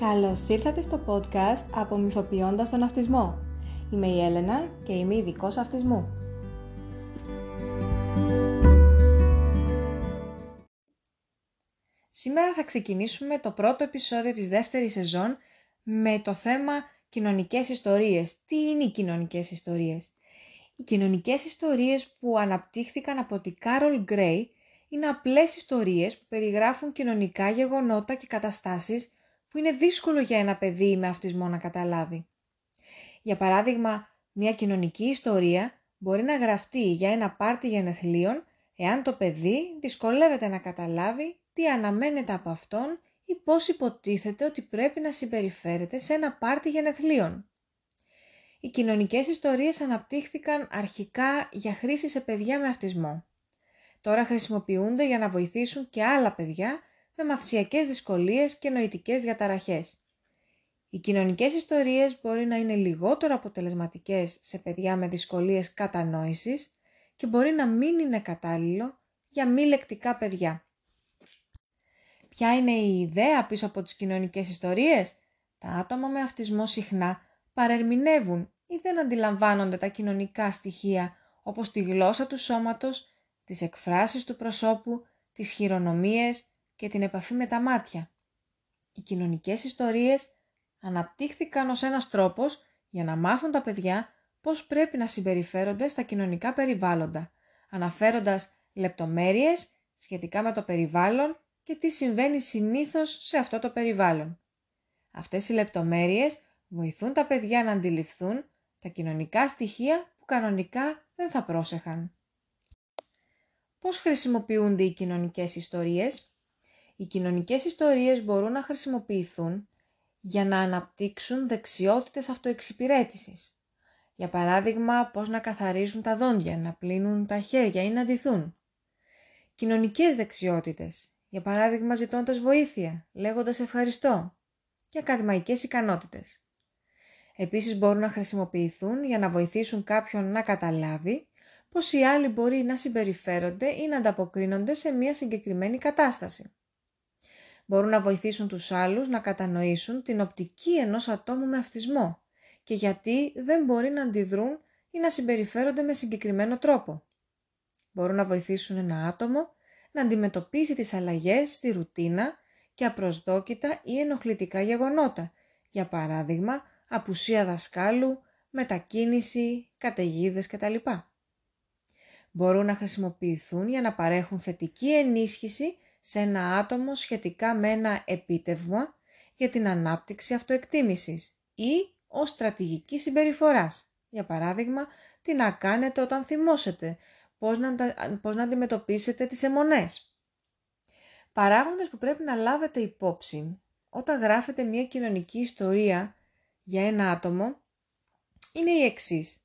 Καλώς ήρθατε στο podcast από Μυθοποιώντας τον Αυτισμό. Είμαι η Έλενα και είμαι ειδικός αυτισμού. Σήμερα θα ξεκινήσουμε το πρώτο επεισόδιο της δεύτερης σεζόν με το θέμα κοινωνικές ιστορίες. Τι είναι οι κοινωνικές ιστορίες; Οι κοινωνικές ιστορίες που αναπτύχθηκαν από την Κάρολ Γκρέι είναι απλές ιστορίες που περιγράφουν κοινωνικά γεγονότα και καταστάσεις που είναι δύσκολο για ένα παιδί με αυτισμό να καταλάβει. Για παράδειγμα, μια κοινωνική ιστορία μπορεί να γραφτεί για ένα πάρτι γενεθλίων εάν το παιδί δυσκολεύεται να καταλάβει τι αναμένεται από αυτόν ή πώς υποτίθεται ότι πρέπει να συμπεριφέρεται σε ένα πάρτι γενεθλίων. Οι κοινωνικές ιστορίες αναπτύχθηκαν αρχικά για χρήση σε παιδιά με αυτισμό. Τώρα χρησιμοποιούνται για να βοηθήσουν και άλλα παιδιά με μαθησιακές δυσκολίες και νοητικές διαταραχές. Οι κοινωνικές ιστορίες μπορεί να είναι λιγότερο αποτελεσματικές σε παιδιά με δυσκολίες κατανόησης και μπορεί να μην είναι κατάλληλο για μη λεκτικά παιδιά. Ποια είναι η ιδέα πίσω από τις κοινωνικές ιστορίες; Τα άτομα με αυτισμό συχνά παρερμηνεύουν ή δεν αντιλαμβάνονται τα κοινωνικά στοιχεία όπως τη γλώσσα του σώματος, τις εκφράσεις του προσώπου, τις χειρονομίες και την επαφή με τα μάτια. Οι κοινωνικές ιστορίες αναπτύχθηκαν ως ένας τρόπος για να μάθουν τα παιδιά πώς πρέπει να συμπεριφέρονται στα κοινωνικά περιβάλλοντα, αναφέροντας λεπτομέρειες σχετικά με το περιβάλλον και τι συμβαίνει συνήθως σε αυτό το περιβάλλον. Αυτές οι λεπτομέρειες βοηθούν τα παιδιά να αντιληφθούν τα κοινωνικά στοιχεία που κανονικά δεν θα πρόσεχαν. Πώς χρησιμοποιούνται οι κοινωνικές ιστορίες; Οι κοινωνικές ιστορίες μπορούν να χρησιμοποιηθούν για να αναπτύξουν δεξιότητες αυτοεξυπηρέτησης. Για παράδειγμα, πώς να καθαρίζουν τα δόντια, να πλύνουν τα χέρια ή να ντυθούν. Κοινωνικές δεξιότητες, για παράδειγμα ζητώντας βοήθεια, λέγοντας ευχαριστώ και ακαδημαϊκές ικανότητες. Επίσης μπορούν να χρησιμοποιηθούν για να βοηθήσουν κάποιον να καταλάβει πως οι άλλοι μπορεί να συμπεριφέρονται ή να ανταποκρίνονται σε μια συγκεκριμένη κατάσταση μπορούν να βοηθήσουν τους άλλους να κατανοήσουν την οπτική ενός ατόμου με αυτισμό και γιατί δεν μπορεί να αντιδρούν ή να συμπεριφέρονται με συγκεκριμένο τρόπο. Μπορούν να βοηθήσουν ένα άτομο να αντιμετωπίσει τις αλλαγές στη ρουτίνα και απροσδόκητα ή ενοχλητικά γεγονότα, για παράδειγμα απουσία δασκάλου, μετακίνηση, καταιγίδες κτλ. Μπορούν να χρησιμοποιηθούν για να παρέχουν θετική ενίσχυση σε ένα άτομο σχετικά με ένα επίτευγμα για την ανάπτυξη αυτοεκτίμησης ή ως στρατηγική συμπεριφοράς. Για παράδειγμα, τι να κάνετε όταν θυμώσετε, πώς να, πώς να αντιμετωπίσετε τις αιμονές. Παράγοντες που πρέπει να λάβετε υπόψη όταν γράφετε μια κοινωνική ιστορία για ένα άτομο είναι οι εξής.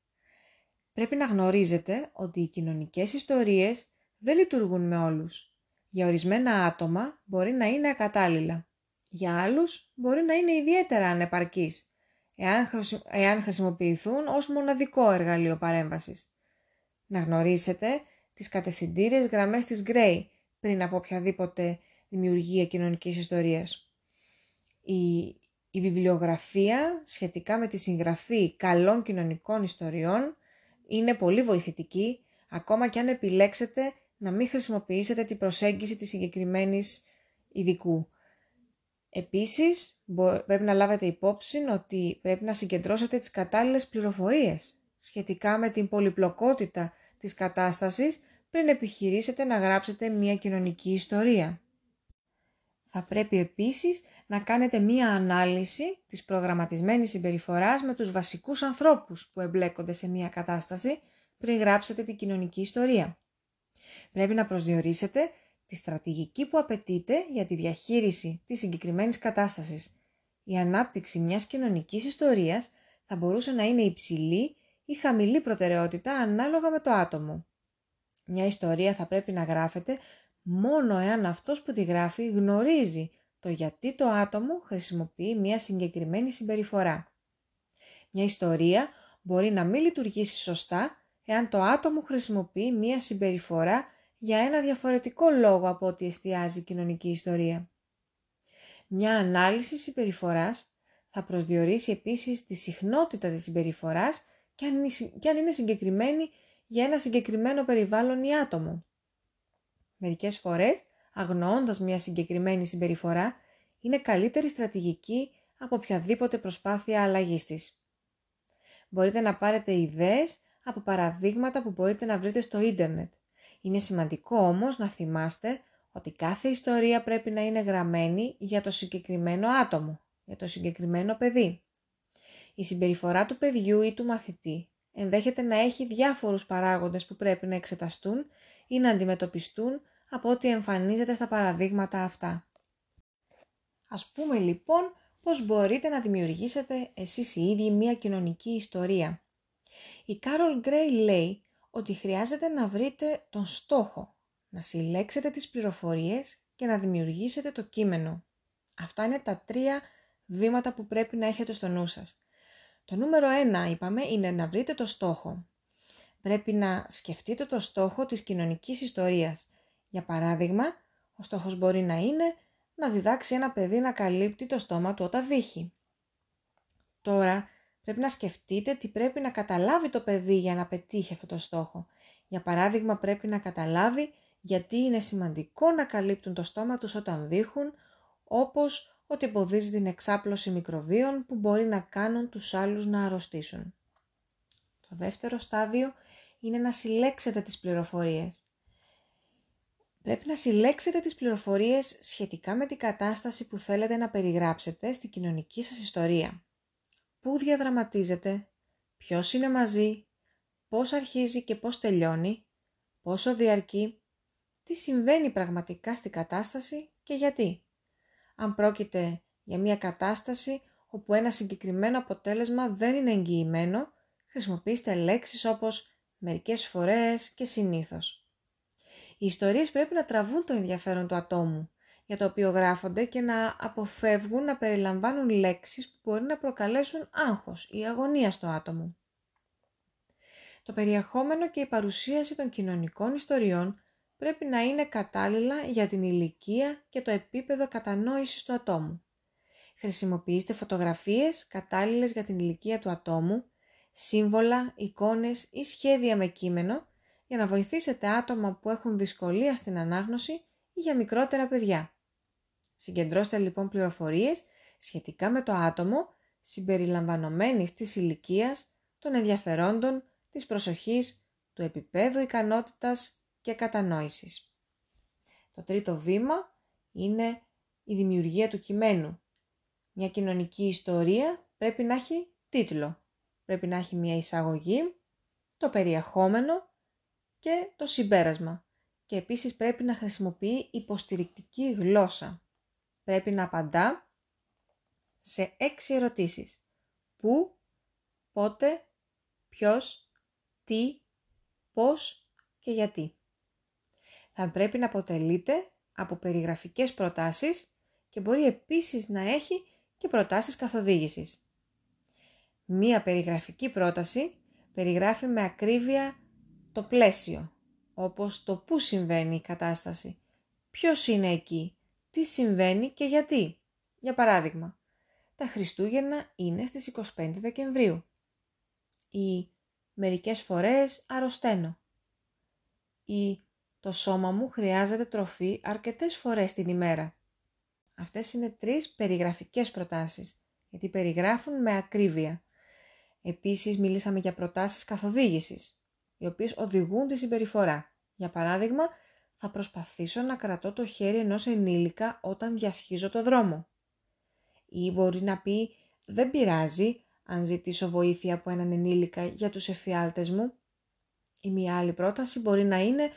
Πρέπει να γνωρίζετε ότι οι κοινωνικές ιστορίες δεν λειτουργούν με όλους για ορισμένα άτομα μπορεί να είναι ακατάλληλα. Για άλλους μπορεί να είναι ιδιαίτερα ανεπαρκής, εάν χρησιμοποιηθούν ως μοναδικό εργαλείο παρέμβασης. Να γνωρίσετε τις κατευθυντήριες γραμμές της Gray πριν από οποιαδήποτε δημιουργία κοινωνικής ιστορίας. Η, η βιβλιογραφία σχετικά με τη συγγραφή καλών κοινωνικών ιστοριών είναι πολύ βοηθητική, ακόμα και αν επιλέξετε να μην χρησιμοποιήσετε την προσέγγιση της συγκεκριμένης ειδικού. Επίσης, πρέπει να λάβετε υπόψη ότι πρέπει να συγκεντρώσετε τις κατάλληλες πληροφορίες σχετικά με την πολυπλοκότητα της κατάστασης πριν επιχειρήσετε να γράψετε μια κοινωνική ιστορία. Θα πρέπει επίσης να κάνετε μία ανάλυση της προγραμματισμένης συμπεριφοράς με τους βασικούς ανθρώπους που εμπλέκονται σε μία κατάσταση πριν γράψετε την κοινωνική ιστορία. Πρέπει να προσδιορίσετε τη στρατηγική που απαιτείται για τη διαχείριση της συγκεκριμένης κατάστασης. Η ανάπτυξη μιας κοινωνικής ιστορίας θα μπορούσε να είναι υψηλή ή χαμηλή προτεραιότητα ανάλογα με το άτομο. Μια ιστορία θα πρέπει να γράφεται μόνο εάν αυτός που τη γράφει γνωρίζει το γιατί το άτομο χρησιμοποιεί μια συγκεκριμένη συμπεριφορά. Μια ιστορία μπορεί να μην λειτουργήσει σωστά εάν το άτομο χρησιμοποιεί μία συμπεριφορά για ένα διαφορετικό λόγο από ό,τι εστιάζει η κοινωνική ιστορία. Μια ανάλυση συμπεριφοράς θα προσδιορίσει επίσης τη συχνότητα της συμπεριφοράς και αν είναι συγκεκριμένη για ένα συγκεκριμένο περιβάλλον ή άτομο. Μερικές φορές, αγνοώντας μια συγκεκριμένη συμπεριφορά, είναι καλύτερη στρατηγική από οποιαδήποτε προσπάθεια αλλαγής της. Μπορείτε να πάρετε ιδέες από παραδείγματα που μπορείτε να βρείτε στο ίντερνετ. Είναι σημαντικό όμως να θυμάστε ότι κάθε ιστορία πρέπει να είναι γραμμένη για το συγκεκριμένο άτομο, για το συγκεκριμένο παιδί. Η συμπεριφορά του παιδιού ή του μαθητή ενδέχεται να έχει διάφορους παράγοντες που πρέπει να εξεταστούν ή να αντιμετωπιστούν από ό,τι εμφανίζεται στα παραδείγματα αυτά. Ας πούμε λοιπόν πώς μπορείτε να δημιουργήσετε εσείς οι ίδιοι μία κοινωνική ιστορία. Η Κάρολ Γκρέι λέει ότι χρειάζεται να βρείτε τον στόχο, να συλλέξετε τις πληροφορίες και να δημιουργήσετε το κείμενο. Αυτά είναι τα τρία βήματα που πρέπει να έχετε στο νου σας. Το νούμερο ένα, είπαμε, είναι να βρείτε το στόχο. Πρέπει να σκεφτείτε το στόχο της κοινωνικής ιστορίας. Για παράδειγμα, ο στόχος μπορεί να είναι να διδάξει ένα παιδί να καλύπτει το στόμα του όταν βύχει. Τώρα, πρέπει να σκεφτείτε τι πρέπει να καταλάβει το παιδί για να πετύχει αυτό το στόχο. Για παράδειγμα, πρέπει να καταλάβει γιατί είναι σημαντικό να καλύπτουν το στόμα τους όταν βύχουν, όπως ότι εμποδίζει την εξάπλωση μικροβίων που μπορεί να κάνουν τους άλλους να αρρωστήσουν. Το δεύτερο στάδιο είναι να συλλέξετε τις πληροφορίες. Πρέπει να συλλέξετε τις πληροφορίες σχετικά με την κατάσταση που θέλετε να περιγράψετε στη κοινωνική σας ιστορία. Πού διαδραματίζεται, ποιος είναι μαζί, πώς αρχίζει και πώς τελειώνει, πόσο διαρκεί, τι συμβαίνει πραγματικά στη κατάσταση και γιατί. Αν πρόκειται για μια κατάσταση όπου ένα συγκεκριμένο αποτέλεσμα δεν είναι εγγυημένο, χρησιμοποιήστε λέξεις όπως μερικές φορές και συνήθως. Οι ιστορίες πρέπει να τραβούν το ενδιαφέρον του ατόμου, για το οποίο γράφονται και να αποφεύγουν να περιλαμβάνουν λέξεις που μπορεί να προκαλέσουν άγχος ή αγωνία στο άτομο. Το περιεχόμενο και η παρουσίαση των κοινωνικών ιστοριών πρέπει να είναι κατάλληλα για την ηλικία και το επίπεδο κατανόησης του ατόμου. Χρησιμοποιήστε φωτογραφίες κατάλληλες για την ηλικία του ατόμου, σύμβολα, εικόνες ή σχέδια με κείμενο για να βοηθήσετε άτομα που έχουν δυσκολία στην ανάγνωση ή για μικρότερα παιδιά. Συγκεντρώστε λοιπόν πληροφορίες σχετικά με το άτομο συμπεριλαμβανομένης της ηλικίας, των ενδιαφερόντων, της προσοχής, του επίπεδου ικανότητας και κατανόησης. Το τρίτο βήμα είναι η δημιουργία του κειμένου. Μια κοινωνική ιστορία πρέπει να έχει τίτλο. Πρέπει να έχει μια εισαγωγή, το περιεχόμενο και το συμπέρασμα. Και επίσης πρέπει να χρησιμοποιεί υποστηρικτική γλώσσα. Πρέπει να απαντά σε έξι ερωτήσεις. Πού, πότε, ποιος, τι, πώς και γιατί. Θα πρέπει να αποτελείται από περιγραφικές προτάσεις και μπορεί επίσης να έχει και προτάσεις καθοδήγησης. Μία περιγραφική πρόταση περιγράφει με ακρίβεια το πλαίσιο, όπως το πού συμβαίνει η κατάσταση, ποιος είναι εκεί, τι συμβαίνει και γιατί. Για παράδειγμα, τα Χριστούγεννα είναι στις 25 Δεκεμβρίου ή μερικές φορές αρρωσταίνω ή το σώμα μου χρειάζεται τροφή αρκετές φορές την ημέρα. Αυτές είναι τρεις περιγραφικές προτάσεις, γιατί περιγράφουν με ακρίβεια. Επίσης μιλήσαμε για προτάσεις καθοδήγησης, οι οποίες οδηγούν τη συμπεριφορά. Για παράδειγμα, θα προσπαθήσω να κρατώ το χέρι ενός ενήλικα όταν διασχίζω το δρόμο. Ή μπορεί να πει «Δεν πειράζει αν ζητήσω βοήθεια από έναν ενήλικα για τους εφιάλτες μου». Ή μια άλλη πρόταση μπορεί να είναι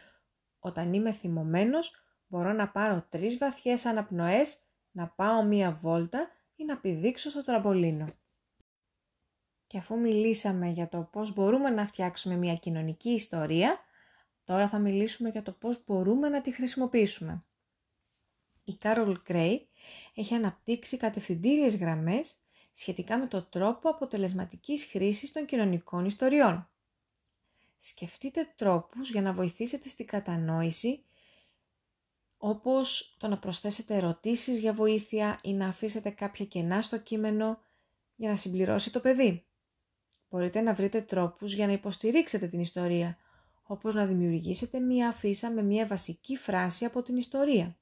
«Όταν είμαι θυμωμένος μπορώ να πάρω τρεις βαθιές αναπνοές, να πάω μία βόλτα ή να πηδήξω στο τραμπολίνο». Και αφού μιλήσαμε για το πώς μπορούμε να φτιάξουμε μια κοινωνική ιστορία, τώρα θα μιλήσουμε για το πώς μπορούμε να τη χρησιμοποιήσουμε. Η Κάρολ Κρέι έχει αναπτύξει κατευθυντήριες γραμμές σχετικά με το τρόπο αποτελεσματικής χρήσης των κοινωνικών ιστοριών. Σκεφτείτε τρόπους για να βοηθήσετε στην κατανόηση όπως το να προσθέσετε ερωτήσεις για βοήθεια ή να αφήσετε κάποια κενά στο κείμενο για να συμπληρώσει το παιδί. Μπορείτε να βρείτε τρόπους για να υποστηρίξετε την ιστορία, όπως να δημιουργήσετε μία αφίσα με μία βασική φράση από την ιστορία.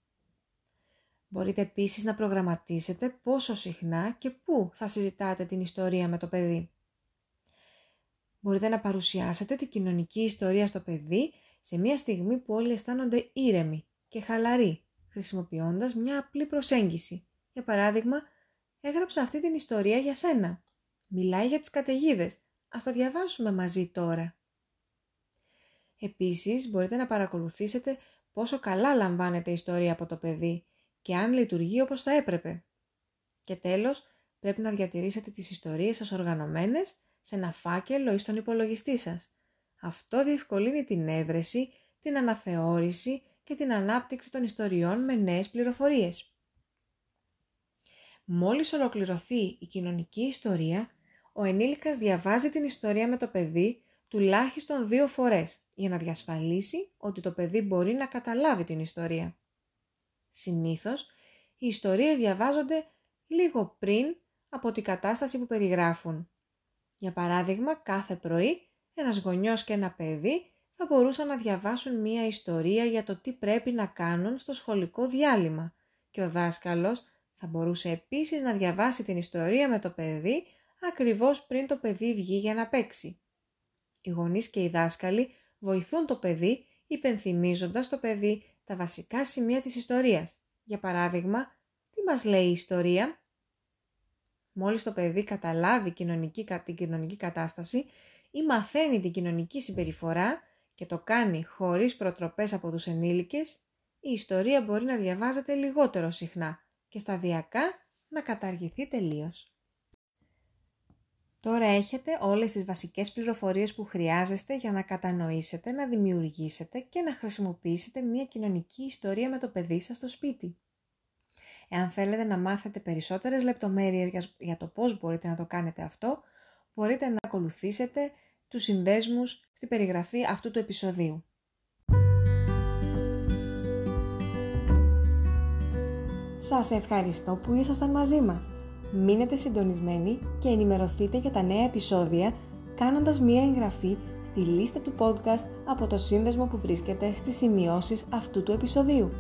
Μπορείτε επίσης να προγραμματίσετε πόσο συχνά και πού θα συζητάτε την ιστορία με το παιδί. Μπορείτε να παρουσιάσετε την κοινωνική ιστορία στο παιδί σε μια στιγμή που όλοι αισθάνονται ήρεμοι και χαλαροί, χρησιμοποιώντας μια απλή προσέγγιση. Για παράδειγμα, έγραψα αυτή την ιστορία για σένα. Μιλάει για τις καταιγίδες. Ας το διαβάσουμε μαζί τώρα. Επίσης, μπορείτε να παρακολουθήσετε πόσο καλά λαμβάνεται η ιστορία από το παιδί και αν λειτουργεί όπως θα έπρεπε. Και τέλος, πρέπει να διατηρήσετε τις ιστορίες σας οργανωμένες σε ένα φάκελο ή στον υπολογιστή σας. Αυτό διευκολύνει την έβρεση, την αναθεώρηση και την ανάπτυξη των ιστοριών με νέες πληροφορίες. Μόλις ολοκληρωθεί η κοινωνική ιστορία, ο ενήλικας διαβάζει την ιστορία με το παιδί τουλάχιστον δύο φορές για να διασφαλίσει ότι το παιδί μπορεί να καταλάβει την ιστορία. Συνήθως, οι ιστορίες διαβάζονται λίγο πριν από την κατάσταση που περιγράφουν. Για παράδειγμα, κάθε πρωί ένας γονιός και ένα παιδί θα μπορούσαν να διαβάσουν μία ιστορία για το τι πρέπει να κάνουν στο σχολικό διάλειμμα και ο δάσκαλος θα μπορούσε επίσης να διαβάσει την ιστορία με το παιδί ακριβώς πριν το παιδί βγει για να παίξει. Οι γονείς και οι δάσκαλοι βοηθούν το παιδί υπενθυμίζοντας το παιδί τα βασικά σημεία της ιστορίας. Για παράδειγμα, τι μας λέει η ιστορία; Μόλις το παιδί καταλάβει κοινωνική, την κοινωνική κατάσταση ή μαθαίνει την κοινωνική συμπεριφορά και το κάνει χωρίς προτροπές από τους ενήλικες, η ιστορία μπορεί να διαβάζεται λιγότερο συχνά και σταδιακά να καταργηθεί τελείως. Τώρα έχετε όλες τις βασικές πληροφορίες που χρειάζεστε για να κατανοήσετε, να δημιουργήσετε και να χρησιμοποιήσετε μια κοινωνική ιστορία με το παιδί σας στο σπίτι. Εάν θέλετε να μάθετε περισσότερες λεπτομέρειες για το πώς μπορείτε να το κάνετε αυτό, μπορείτε να ακολουθήσετε τους συνδέσμους στην περιγραφή αυτού του επεισοδίου. Σας ευχαριστώ που ήσασταν μαζί μας. Μείνετε συντονισμένοι και ενημερωθείτε για τα νέα επεισόδια κάνοντας μία εγγραφή στη λίστα του podcast από το σύνδεσμο που βρίσκεται στις σημειώσεις αυτού του επεισοδίου.